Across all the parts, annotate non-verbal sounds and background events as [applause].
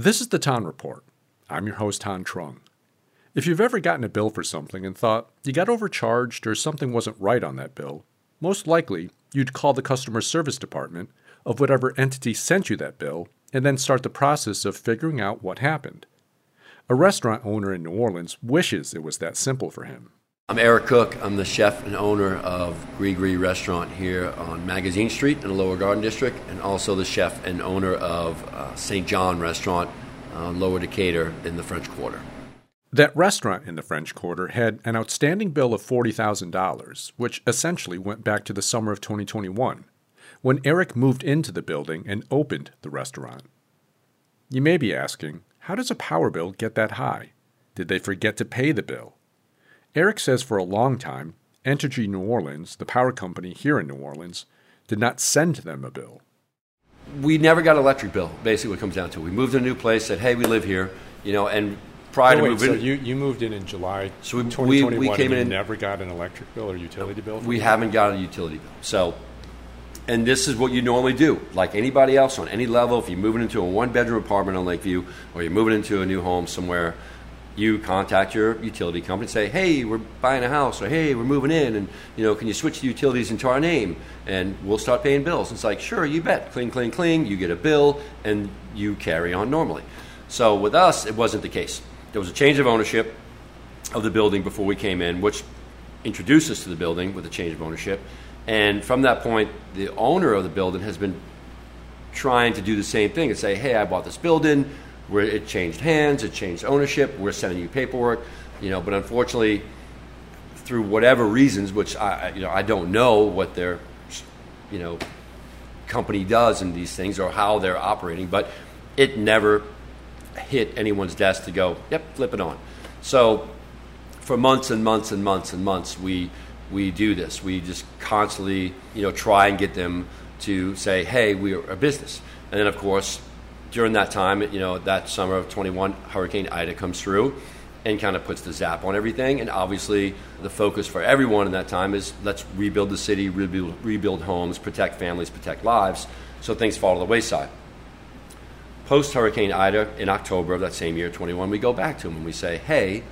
This is the Ton Report. I'm your host, Thanh Truong. If you've ever gotten a bill for something and thought you got overcharged or something wasn't right on that bill, most likely you'd call the customer service department of whatever entity sent you that bill and then start the process of figuring out what happened. A restaurant owner in New Orleans wishes it was that simple for him. I'm Eric Cook. I'm the chef and owner of Gree Restaurant here on Magazine Street in the Lower Garden District, and also the chef and owner of uh, St. John Restaurant on Lower Decatur in the French Quarter. That restaurant in the French Quarter had an outstanding bill of $40,000, which essentially went back to the summer of 2021, when Eric moved into the building and opened the restaurant. You may be asking, how does a power bill get that high? Did they forget to pay the bill? Eric says for a long time, Entergy New Orleans, the power company here in New Orleans, did not send them a bill. We never got an electric bill, basically, what comes down to. We moved to a new place, said, hey, we live here, you know, and prior no, to wait, moving. So you, you moved in in July So we- we- 2021 we came and you in- never got an electric bill or utility bill? we haven't got a utility bill. So, and this is what you normally do. Like anybody else on any level, if you're moving into a one bedroom apartment on Lakeview or you're moving into a new home somewhere, you contact your utility company and say, hey, we're buying a house, or hey, we're moving in, and you know, can you switch the utilities into our name? And we'll start paying bills. And It's like, sure, you bet. Cling, cling, cling. You get a bill, and you carry on normally. So with us, it wasn't the case. There was a change of ownership of the building before we came in, which introduced us to the building with a change of ownership. And from that point, the owner of the building has been trying to do the same thing and say, hey, I bought this building, where it changed hands, it changed ownership, we're sending you paperwork, you know, but unfortunately, through whatever reasons, which I, you know, I don't know what their, you know, company does in these things or how they're operating, but it never hit anyone's desk to go, yep, flip it on. So for months and months and months and months, we we do this. We just constantly, you know, try and get them to say, "Hey, we are a business." And then, of course, during that time, you know, that summer of 21, Hurricane Ida comes through and kind of puts the zap on everything. And obviously, the focus for everyone in that time is let's rebuild the city, rebuild, rebuild homes, protect families, protect lives. So things fall to the wayside post Hurricane Ida in October of that same year, 21, we go back to them and we say, hey,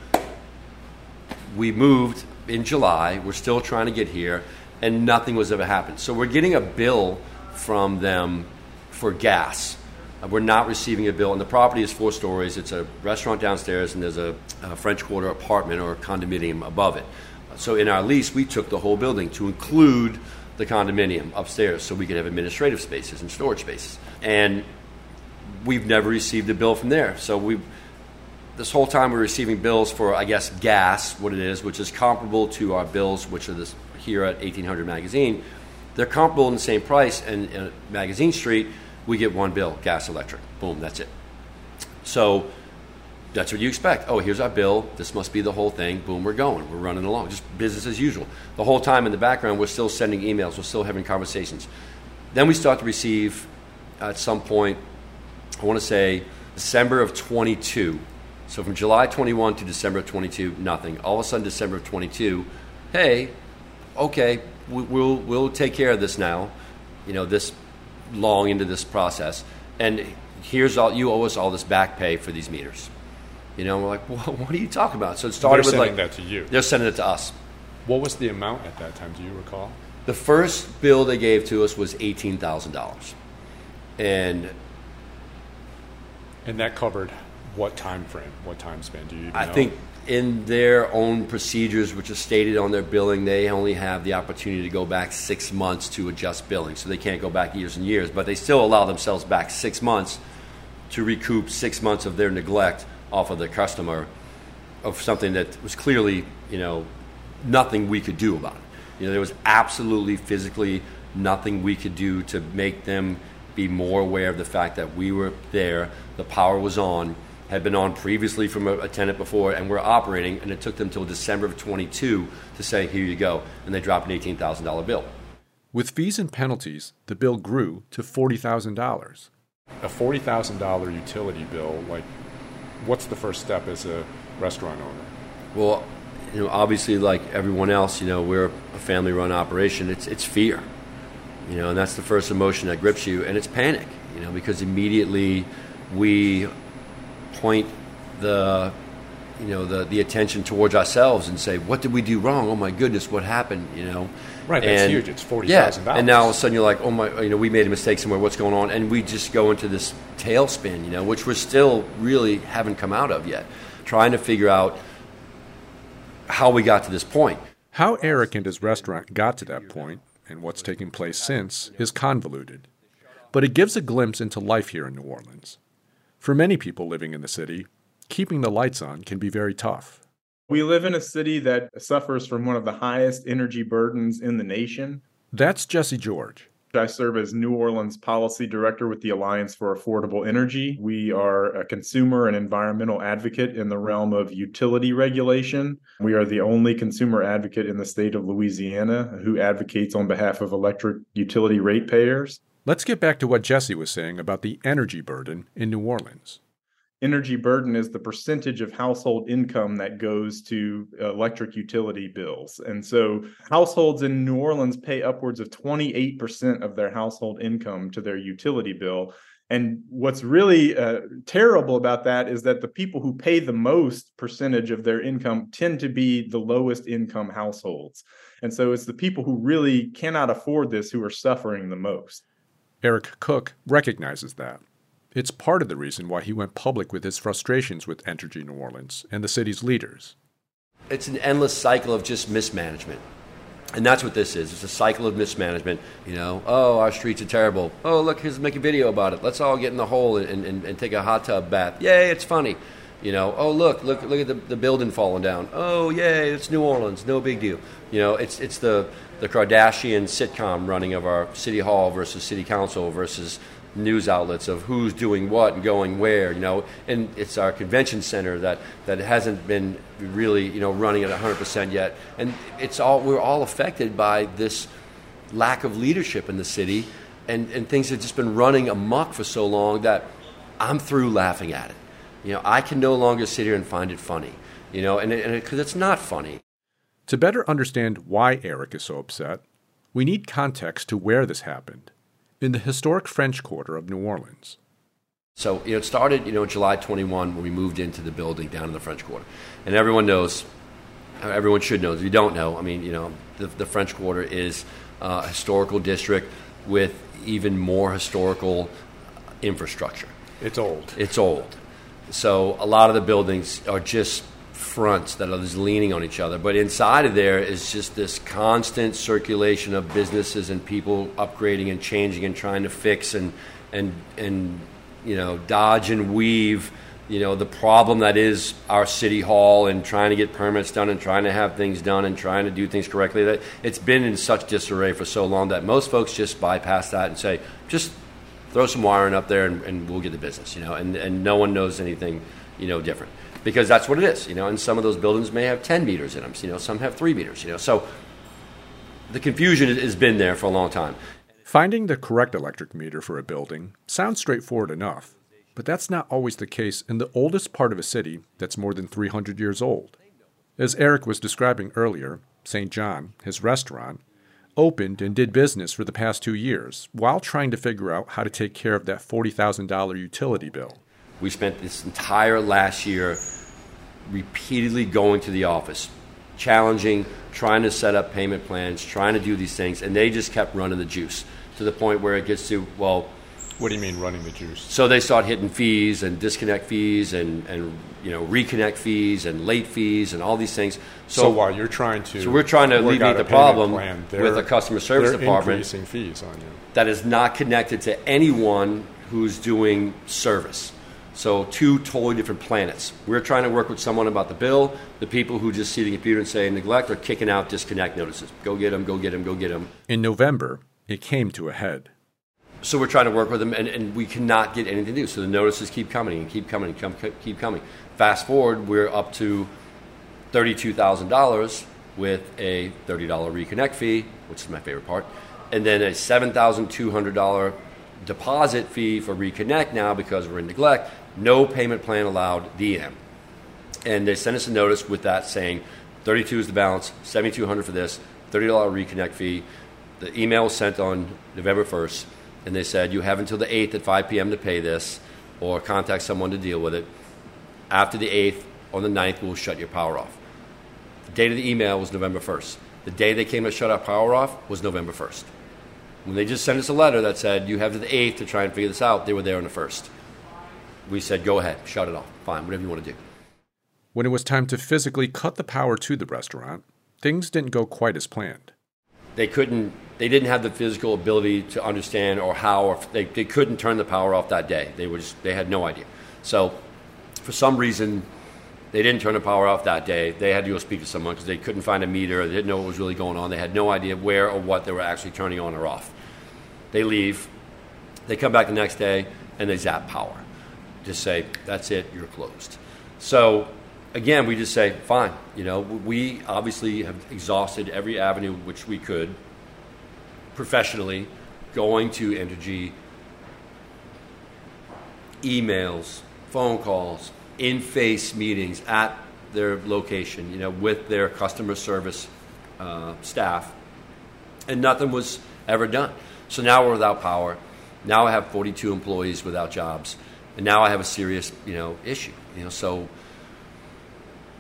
we moved in July, we're still trying to get here, and nothing was ever happened. So we're getting a bill from them for gas. Uh, We're not receiving a bill, and the property is four stories. It's a restaurant downstairs, and there's a, a French Quarter apartment or a condominium above it. So in our lease, we took the whole building to include the condominium upstairs, so we could have administrative spaces and storage spaces. And we've never received a bill from there. So we, this whole time we're receiving bills for, I guess, gas, what it is, which is comparable to our bills, which are this here at 1800 Magazine. They're comparable in the same price, and in Magazine Street, we get one bill, gas, electric. Boom, that's it. So that's what you expect. Oh, here's our bill. This must be the whole thing. Boom, we're going. We're running along. Just business as usual. The whole time in the background, we're still sending emails. We're still having conversations. Then we start to receive, at some point, I want to say December of 22. So from July 21 to December of 22, nothing. All of a sudden, December of 22, hey, okay, we- we'll, we'll take care of this now, you know, this long into this process. And here's all, you owe us all this back pay for these meters. You know, we're like, [laughs] well, what are you talking about? So it started They're with sending like, that to you. they're sending it to us. What was the amount at that time? Do you recall? The first bill they gave to us was $18,000. And And that covered what time frame? What time span? Do you I know? think in their own procedures, which is stated on their billing, they only have the opportunity to go back six months to adjust billing. So they can't go back years and years, but they still allow themselves back six months to recoup six months of their neglect off of the customer of something that was clearly, you know, nothing we could do about it. You know, there was absolutely physically nothing we could do to make them be more aware of the fact that we were there, the power was on, had been on previously from a, a tenant before, and we're operating, and it took them till December of 22 to say, here you go, and they dropped an $18,000 bill. With fees and penalties, the bill grew to $40,000. A $40,000 utility bill, like, what's the first step as a restaurant owner? Well, you know, obviously, like everyone else, you know, we're a family-run operation. It's it's fear, you know, and that's the first emotion that grips you, and it's panic, you know, because immediately we point the you know the the attention towards ourselves and say, what did we do wrong? Oh my goodness, what happened? You know. Right, that's And- huge. It's $40,000. Yeah, and now all of a sudden you're like, oh my, you know, we made a mistake somewhere. What's going on? And we just go into this tailspin, you know, which we're still really haven't come out of yet, trying to figure out how we got to this point. How Eric and his restaurant got to that point and what's taken place since is convoluted. But it gives a glimpse into life here in New Orleans. For many people living in the city, keeping the lights on can be very tough. We live in a city that suffers from one of the highest energy burdens in the nation. That's Jesse George. I serve as New Orleans Policy Director with the Alliance for Affordable Energy. We are a consumer and environmental advocate in the realm of utility regulation. We are the only consumer advocate in the state of Louisiana who advocates on behalf of electric utility ratepayers. Let's get back to what Jesse was saying about the energy burden in New Orleans. energy burden is the percentage of household income that goes to electric utility bills. And so households in New Orleans pay upwards of 28% of their household income to their utility bill. And what's really uh, terrible about that is that the people who pay the most percentage of their income tend to be the lowest income households. And so it's the people who really cannot afford this who are suffering the most. Eric Cook recognizes that. It's part of the reason why he went public with his frustrations with Entergy New Orleans and the city's leaders. It's an endless cycle of just mismanagement. And that's what this is. It's a cycle of mismanagement. You know, oh, our streets are terrible. Oh, look, here's make a video about it. Let's all get in the hole and, and, and take a hot tub bath. Yay, it's funny. You know, oh look, look, look at the, the building falling down. Oh yay, it's New Orleans, no big deal. You know, it's it's the the Kardashian sitcom running of our city hall versus city council versus news outlets of who's doing what and going where. You know, and it's our convention center that that hasn't been really you know running at 100 percent yet. And it's all we're all affected by this lack of leadership in the city, and and things have just been running amok for so long that I'm through laughing at it. You know, I can no longer sit here and find it funny. You know, and because it, 'cause it's not funny. To better understand why Eric is so upset, we need context to where this happened in the historic French Quarter of New Orleans. So you know, it started you know July 21 when we moved into the building down in the French Quarter, and everyone knows, everyone should know. If you don't know, I mean, you know, the, the French Quarter is a historical district with even more historical infrastructure. It's old. It's old. So a lot of the buildings are just fronts that are just leaning on each other. But inside of there is just this constant circulation of businesses and people upgrading and changing and trying to fix and and and you know dodge and weave. You know the problem that is our city hall and trying to get permits done and trying to have things done and trying to do things correctly. That it's been in such disarray for so long that most folks just bypass that and say just throw some wiring up there and, and we'll get the business, you know, and, and no one knows anything, you know, different. Because that's what it is, you know, and some of those buildings may have 10 meters in them, you know, some have three meters, you know. So the confusion has been there for a long time. Finding the correct electric meter for a building sounds straightforward enough, but that's not always the case in the oldest part of a city that's more than 300 years old. As Eric was describing earlier, St. John, his restaurant, opened and did business for the past two years while trying to figure out how to take care of that $40,000 utility bill. We spent this entire last year repeatedly going to the office, challenging, trying to set up payment plans, trying to do these things, and they just kept running the juice to the point where it gets to, well, What do you mean running the juice? So they start hitting fees and disconnect fees and, and you know reconnect fees and late fees and all these things. So, while you're trying to So we're trying to alleviate the problem plan, with they're- a customer service they're department increasing fees on you. that is not connected to anyone who's doing service. So two totally different planets. We're trying to work with someone about the bill. The people who just see the computer and say neglect are kicking out disconnect notices. Go get them. Go get them. Go get them. In November, it came to a head. So we're trying to work with them, and, and we cannot get anything to do. So the notices keep coming and keep coming and come, keep coming. Fast forward, we're up to thirty-two thousand dollars with a thirty dollar reconnect fee, which is my favorite part, and then a seven thousand two hundred dollar deposit fee for reconnect now because we're in neglect. No payment plan allowed. DM. And they sent us a notice with that saying, 32 is the balance, 7,200 for this, $30 reconnect fee. The email was sent on November 1st, and they said you have until the 8th at 5 p.m. to pay this, or contact someone to deal with it. after the 8th or the 9th, we'll shut your power off. The date of the email was November 1st. The day they came to shut our power off was November 1st. When they just sent us a letter that said, you have to the 8th to try and figure this out, they were there on the 1st. We said, go ahead, shut it off. Fine, whatever you want to do. When it was time to physically cut the power to the restaurant, things didn't go quite as planned. They couldn't, they didn't have the physical ability to understand or how, or they, they couldn't turn the power off that day. They, were just, they had no idea. So, for some reason, they didn't turn the power off that day. They had to go speak to someone because they couldn't find a meter. They didn't know what was really going on. They had no idea where or what they were actually turning on or off. They leave. They come back the next day and they zap power. Just say, that's it, you're closed. So, again, we just say, fine. You know, we obviously have exhausted every avenue which we could professionally, going to Entergy, emails, phone calls, in face meetings at their location, you know, with their customer service uh, staff, and nothing was ever done. So now we're without power. Now I have 42 employees without jobs, and now I have a serious, you know, issue. You know, so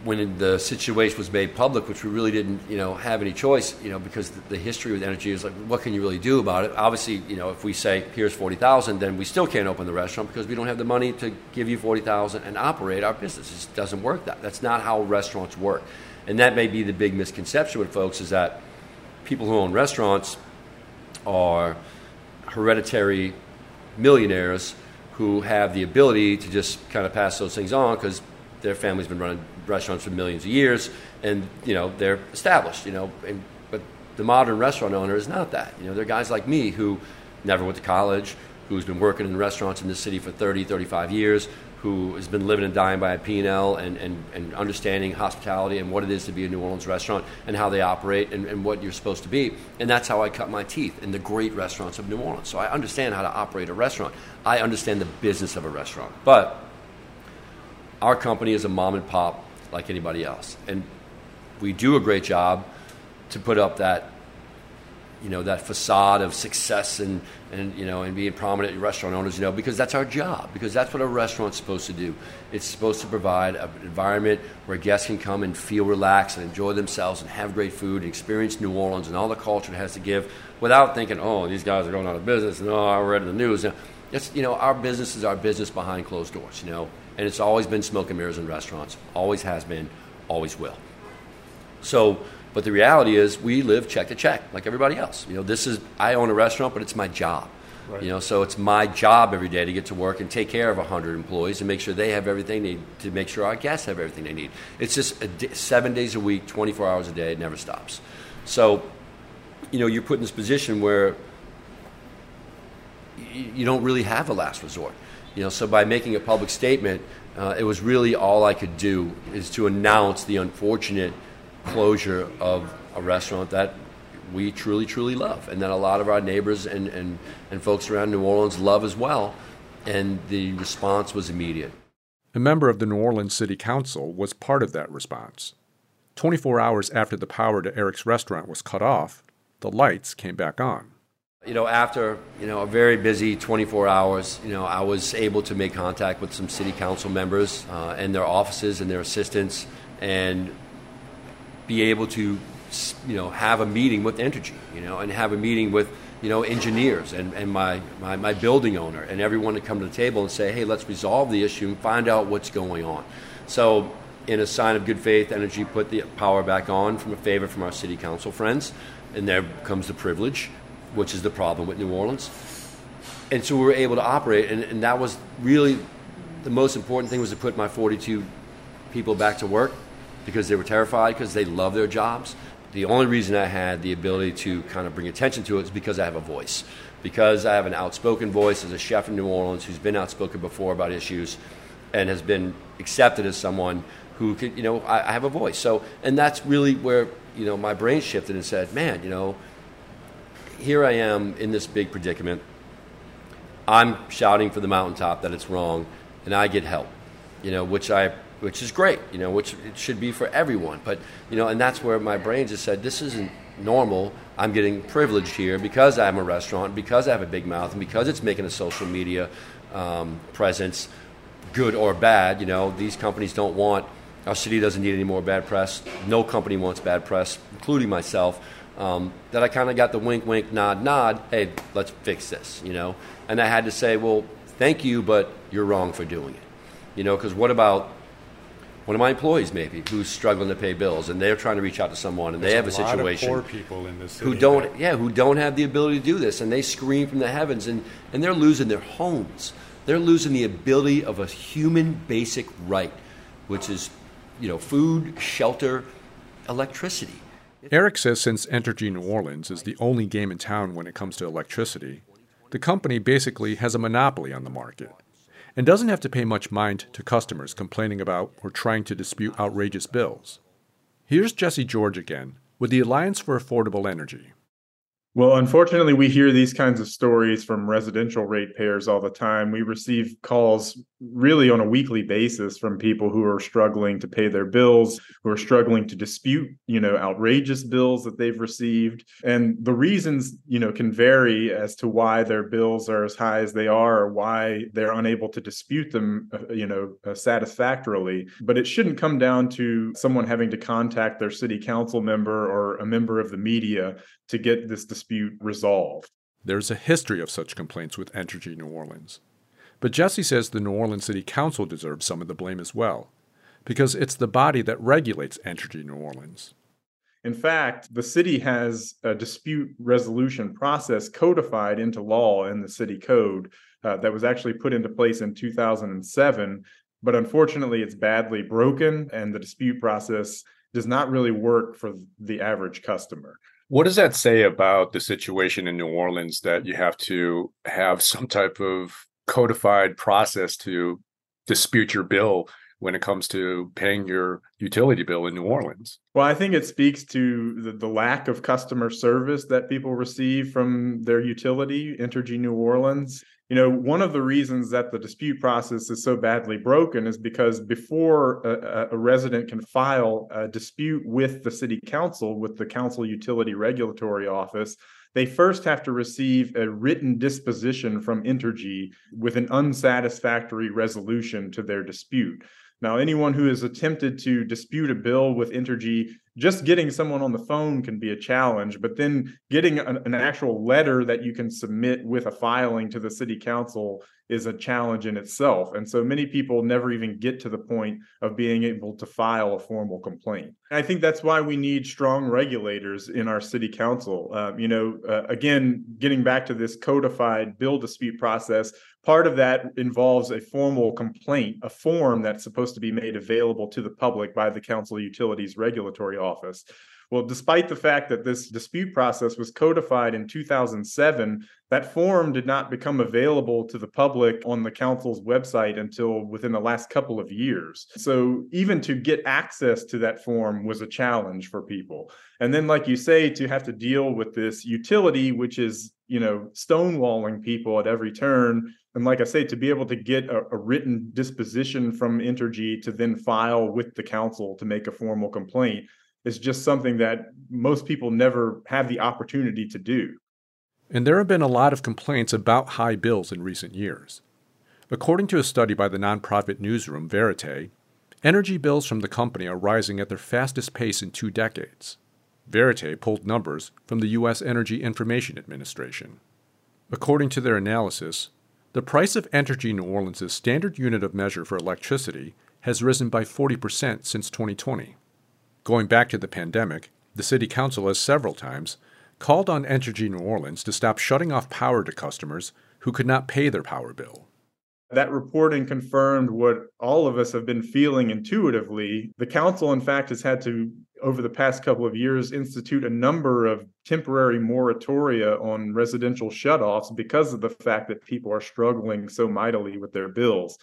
when the situation was made public, which we really didn't, you know, have any choice, you know, because the, the, history with Entergy is like, what can you really do about it? Obviously, you know, if we say here's forty thousand, then we still can't open the restaurant because we don't have the money to give you forty thousand and operate our business. It just doesn't work that. That's not how restaurants work, and that may be the big misconception with folks is that people who own restaurants are hereditary millionaires who have the ability to just kind of pass those things on because their family's been running restaurants for millions of years, and you know they're established. You know, and, but the modern restaurant owner is not that. You know, they're guys like me who never went to college, who's been working in restaurants in this city for 30, 35 years, who has been living and dying by a P&L and, and, and understanding hospitality and what it is to be a New Orleans restaurant and how they operate and, and what you're supposed to be. And that's how I cut my teeth in the great restaurants of New Orleans. So I understand how to operate a restaurant. I understand the business of a restaurant. But our company is a mom and pop like anybody else. And we do a great job to put up that you know that facade of success and, and you know and being prominent restaurant owners you know because that's our job because that's what a restaurant's supposed to do. It's supposed to provide an environment where guests can come and feel relaxed and enjoy themselves and have great food and experience New Orleans and all the culture it has to give without thinking oh these guys are going out of business and oh I read in the news. It's you know our business is our business behind closed doors you know and it's always been smoke and mirrors in restaurants. Always has been, always will. So, but the reality is, we live check to check like everybody else. You know, this is I own a restaurant, but it's my job. Right. You know, so it's my job every day to get to work and take care of 100 employees and make sure they have everything they need to make sure our guests have everything they need. It's just a, seven days a week, 24 hours a day. It never stops. So, you know, you're put in this position where you don't really have a last resort. You know, so by making a public statement, uh, it was really all I could do is to announce the unfortunate closure of a restaurant that we truly, truly love, and that a lot of our neighbors and, and, and folks around New Orleans love as well. And the response was immediate. A member of the New Orleans City Council was part of that response. 24 hours after the power to Eric's restaurant was cut off, the lights came back on. You know, after you know a very busy 24 hours, you know, I was able to make contact with some city council members uh, and their offices and their assistants, and be able to, you know, have a meeting with Entergy, you know, and have a meeting with you know engineers and, and my, my, my building owner and everyone to come to the table and say, hey, let's resolve the issue and find out what's going on. So in a sign of good faith, Entergy put the power back on from a favor from our city council friends, and there comes the privilege which is the problem with New Orleans. And so we were able to operate, and, and that was really the most important thing was to put my 42 people back to work because they were terrified because they love their jobs. The only reason I had the ability to kind of bring attention to it is because I have a voice. Because I have an outspoken voice as a chef in New Orleans who's been outspoken before about issues and has been accepted as someone who could, you know, I, I have a voice. So, and that's really where, you know, my brain shifted and said, man, you know, here I am in this big predicament. I'm shouting for the mountaintop that it's wrong, and I get help, you know, which I which is great, you know, which it should be for everyone. But you know, and that's where my brain just said, this isn't normal. I'm getting privileged here because I'm a restaurant, because I have a big mouth, and because it's making a social media um, presence. good or bad. You know, these companies don't want our city doesn't need any more bad press. No company wants bad press, including myself. Um, that I kind of got the wink, wink, nod, nod. Hey, let's fix this. You know, and I had to say, well, thank you, but you're wrong for doing it. You know, because what about one of my employees maybe who's struggling to pay bills and they're trying to reach out to someone and There's they have a, a lot situation of poor people in this city who don't yeah who don't have the ability to do this and they scream from the heavens and, and they're losing their homes they're losing the ability of a human basic right which is you know food shelter electricity Eric says since Entergy New Orleans is the only game in town when it comes to electricity, the company basically has a monopoly on the market and doesn't have to pay much mind to customers complaining about or trying to dispute outrageous bills. Here's Jesse George again with the Alliance for Affordable Energy. Well, unfortunately, we hear these kinds of stories from residential ratepayers all the time. We receive calls really on a weekly basis from people who are struggling to pay their bills, who are struggling to dispute, you know, outrageous bills that they've received. And the reasons, you know, can vary as to why their bills are as high as they are or why they're unable to dispute them, uh, you know, uh, satisfactorily. But it shouldn't come down to someone having to contact their city council member or a member of the media to get this dispute resolved. There's a history of such complaints with Entergy New Orleans. But Jesse says the New Orleans City Council deserves some of the blame as well, because it's the body that regulates Entergy New Orleans. In fact, the city has a dispute resolution process codified into law in the city code uh, that was actually put into place in 2007. But unfortunately, it's badly broken, and the dispute process does not really work for the average customer. What does that say about the situation in New Orleans that you have to have [laughs] some type of codified process to dispute your bill when it comes to paying your utility bill in New Orleans? Well, I think it speaks to the, the lack of customer service that people receive from their utility, Entergy New Orleans. You know, one of the reasons that the dispute process is so badly broken is because before a, a resident can file a dispute with the city council, with the council utility regulatory office, they first have to receive a written disposition from Entergy with an unsatisfactory resolution to their dispute. Now, anyone who has attempted to dispute a bill with Entergy, just getting someone on the phone can be a challenge, but then getting an, an, actual letter that you can submit with a filing to the city council is a challenge in itself. And so many people never even get to the point of being able to file a formal complaint. I think that's why we need strong regulators in our city council. Uh, you know, uh, again, getting back to this codified bill dispute process, part of that involves a formal complaint, a form that's supposed to be made available to the public by the council utilities regulatory office. Well, despite the fact that this dispute process was codified in 2007, that form did not become available to the public on the council's website until within the last couple of years. So, even to get access to that form was a challenge for people. And then, like you say, to have to deal with this utility, which is, you know, stonewalling people at every turn. And like I say, to be able to get a, a written disposition from Entergy to then file with the council to make a formal complaint is just something that most people never have the opportunity to do. And there have been a lot of complaints about high bills in recent years. According to a study by the nonprofit newsroom Verite, energy bills from the company are rising at their fastest pace in two decades. Verite pulled numbers from the U.S. Energy Information Administration. According to their analysis, the price of Entergy New Orleans' standard unit of measure for electricity has risen by 40% since 2020. Going back to the pandemic, the City Council has several times called on Entergy New Orleans to stop shutting off power to customers who could not pay their power bill. That reporting confirmed what all of us have been feeling intuitively. The council, in fact, has had to, over the past couple of years, institute a number of temporary moratoria on residential shutoffs because of the fact that people are struggling so mightily with their bills.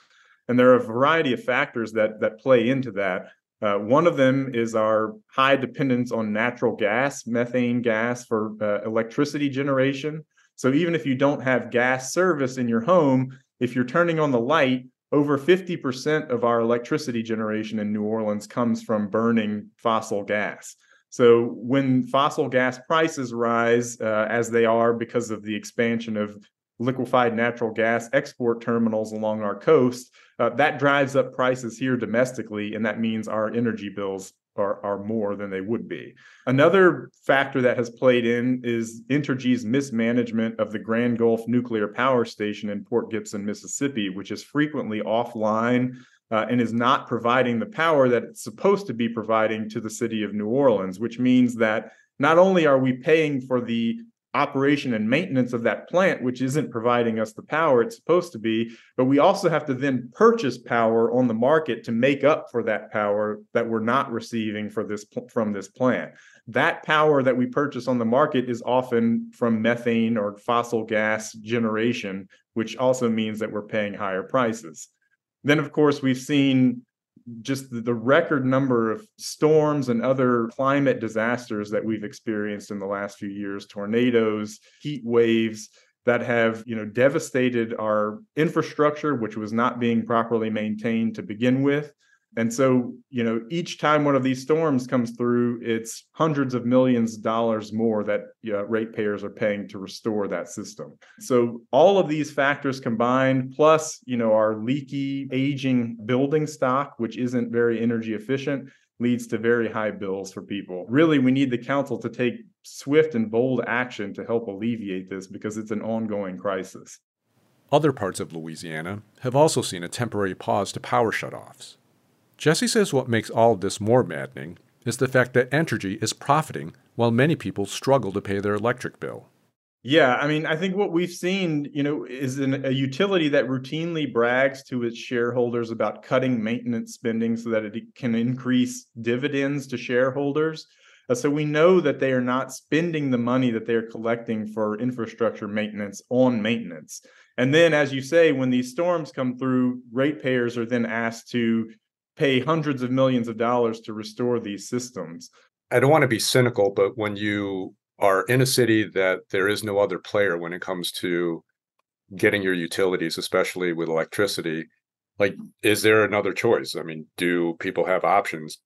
And there are a variety of factors that, that play into that. Uh, one of them is our high dependence on natural gas, methane gas for uh, electricity generation. So even if you don't have gas service in your home, if you're turning on the light, over 50% of our electricity generation in New Orleans comes from burning fossil gas. So when fossil gas prices rise, uh, as they are because of the expansion of liquefied natural gas export terminals along our coast, uh, that drives up prices here domestically, and that means our energy bills are, are more than they would be. Another factor that has played in is Entergy's mismanagement of the Grand Gulf Nuclear Power Station in Port Gibson, Mississippi, which is frequently offline uh, and is not providing the power that it's supposed to be providing to the city of New Orleans, which means that not only are we paying for the operation and maintenance of that plant, which isn't providing us the power it's supposed to be. But we also have to then purchase power on the market to make up for that power that we're not receiving for this from this plant. That power that we purchase on the market is often from methane or fossil gas generation, which also means that we're paying higher prices. Then, of course, we've seen just the record number of storms and other climate disasters that we've experienced in the last few years tornadoes heat waves that have you know devastated our infrastructure which was not being properly maintained to begin with and so, you know, each time one of these storms comes through, it's hundreds of millions of dollars more that you know, ratepayers are paying to restore that system. So all of these factors combined, plus, you know, our leaky, aging building stock, which isn't very energy efficient, leads to very high bills for people. Really, we need the council to take swift and bold action to help alleviate this because it's an ongoing crisis. Other parts of Louisiana have also seen a temporary pause to power shutoffs. Jesse says what makes all of this more maddening is the fact that Entergy is profiting while many people struggle to pay their electric bill. Yeah, I mean, I think what we've seen, you know, is an, a utility that routinely brags to its shareholders about cutting maintenance spending so that it can increase dividends to shareholders. Uh, so we know that they are not spending the money that they're collecting for infrastructure maintenance on maintenance. And then, as you say, when these storms come through, ratepayers are then asked to pay hundreds of millions of dollars to restore these systems. I don't want to be cynical, but when you are in a city that there is no other player when it comes to getting your utilities, especially with electricity, like is there another choice? I mean, do people have options?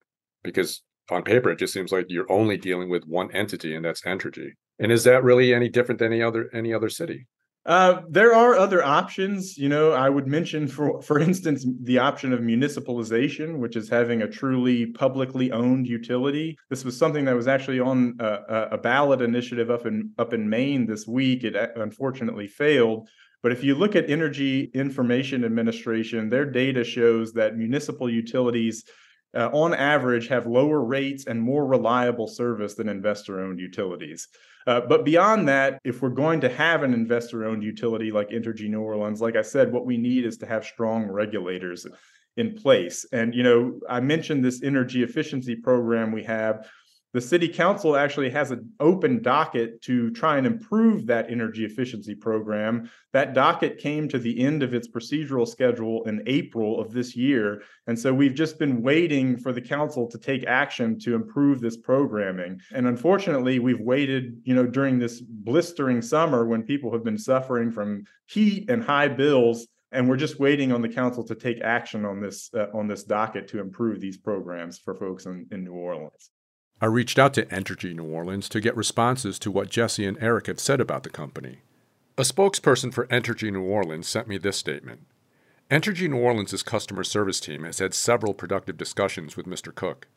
Because on paper, it just seems like you're only dealing with one entity, and that's Entergy. And is that really any different than any other any other city? Uh, there are other options. You know, I would mention, for for instance, the option of municipalization, which is having a truly publicly owned utility. This was something that was actually on a, a ballot initiative up in up in Maine this week. It uh, unfortunately failed. But if you look at Energy Information Administration, their data shows that municipal utilities uh, on average have lower rates and more reliable service than investor owned utilities. Uh, but beyond that, if we're going to have an investor owned utility like Entergy New Orleans, like I said, what we need is to have strong regulators in place. And, you know, I mentioned this energy efficiency program we have the city council actually has an open docket to try and improve that energy efficiency program. That docket came to the end of its procedural schedule in April of this year. And so we've just been waiting for the council to take action to improve this programming. And unfortunately, we've waited, you know, during this blistering summer when people have been suffering from heat and high bills and we're just waiting on the council to take action on this uh, on this docket to improve these programs for folks in, in New Orleans. I reached out to Entergy New Orleans to get responses to what Jesse and Eric have said about the company. A spokesperson for Entergy New Orleans sent me this statement. Entergy New Orleans' customer service team has had several productive discussions with Mr. Cook.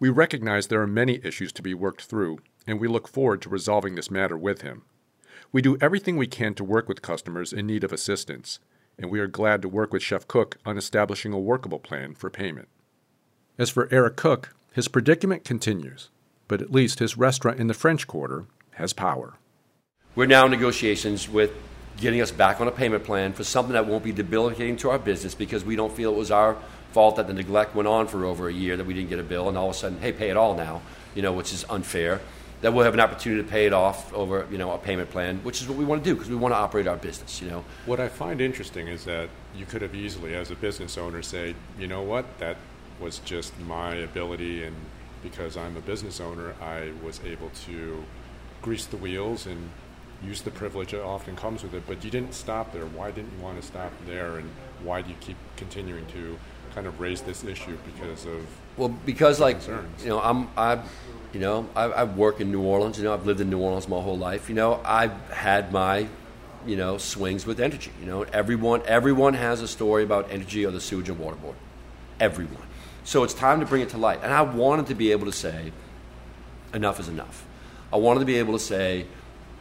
We recognize there are many issues to be worked through, and we look forward to resolving this matter with him. We do everything we can to work with customers in need of assistance, and we are glad to work with Chef Cook on establishing a workable plan for payment. As for Eric Cook, his predicament continues, but at least his restaurant in the French Quarter has power. We're now in negotiations with getting us back on a payment plan for something that won't be debilitating to our business because we don't feel it was our fault that the neglect went on for over a year that we didn't get a bill and all of a sudden, hey, pay it all now, you know, which is unfair. That we'll have an opportunity to pay it off over, you know, a payment plan, which is what we want to do because we want to operate our business, you know. What I find interesting is that you could have easily, as a business owner, say, you know what, that was just my ability and because I'm a business owner, I was able to grease the wheels and use the privilege that often comes with it. But you didn't stop there. Why didn't you want to stop there? And why do you keep continuing to kind of raise this issue because of well because like concerns? you know I'm I you know I, I work in New Orleans. You know I've lived in New Orleans my whole life. You know I've had my you know, swings with Entergy. You know, everyone everyone has a story about Entergy or the sewage and water board. Everyone. So it's time to bring it to light. And I wanted to be able to say, enough is enough. I wanted to be able to say,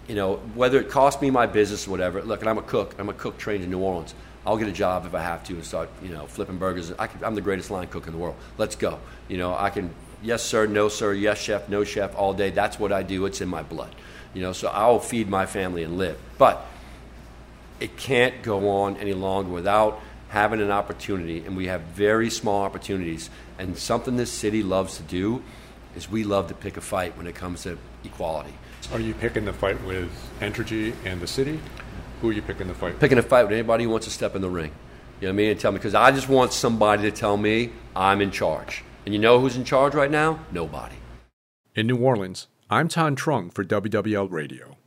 you know, whether it cost me my business or whatever. Look, and I'm a cook. I'm a cook trained in New Orleans. I'll get a job if I have to and start, you know, flipping burgers. I am the greatest line cook in the world. Let's go. You know, I can, yes sir, no sir, yes chef, no chef, all day. That's what I do. It's in my blood. You know, so I'll feed my family and live. But it can't go on any longer without having an opportunity, and we have very small opportunities. And something this city loves to do is we love to pick a fight when it comes to equality. Are you picking the fight with Entergy and the city? Who are you picking the fight? Picking a fight with anybody who wants to step in the ring. You know what I mean? And tell me because I just want somebody to tell me I'm in charge. And you know who's in charge right now? Nobody. In New Orleans, I'm Thanh Truong for WWL Radio.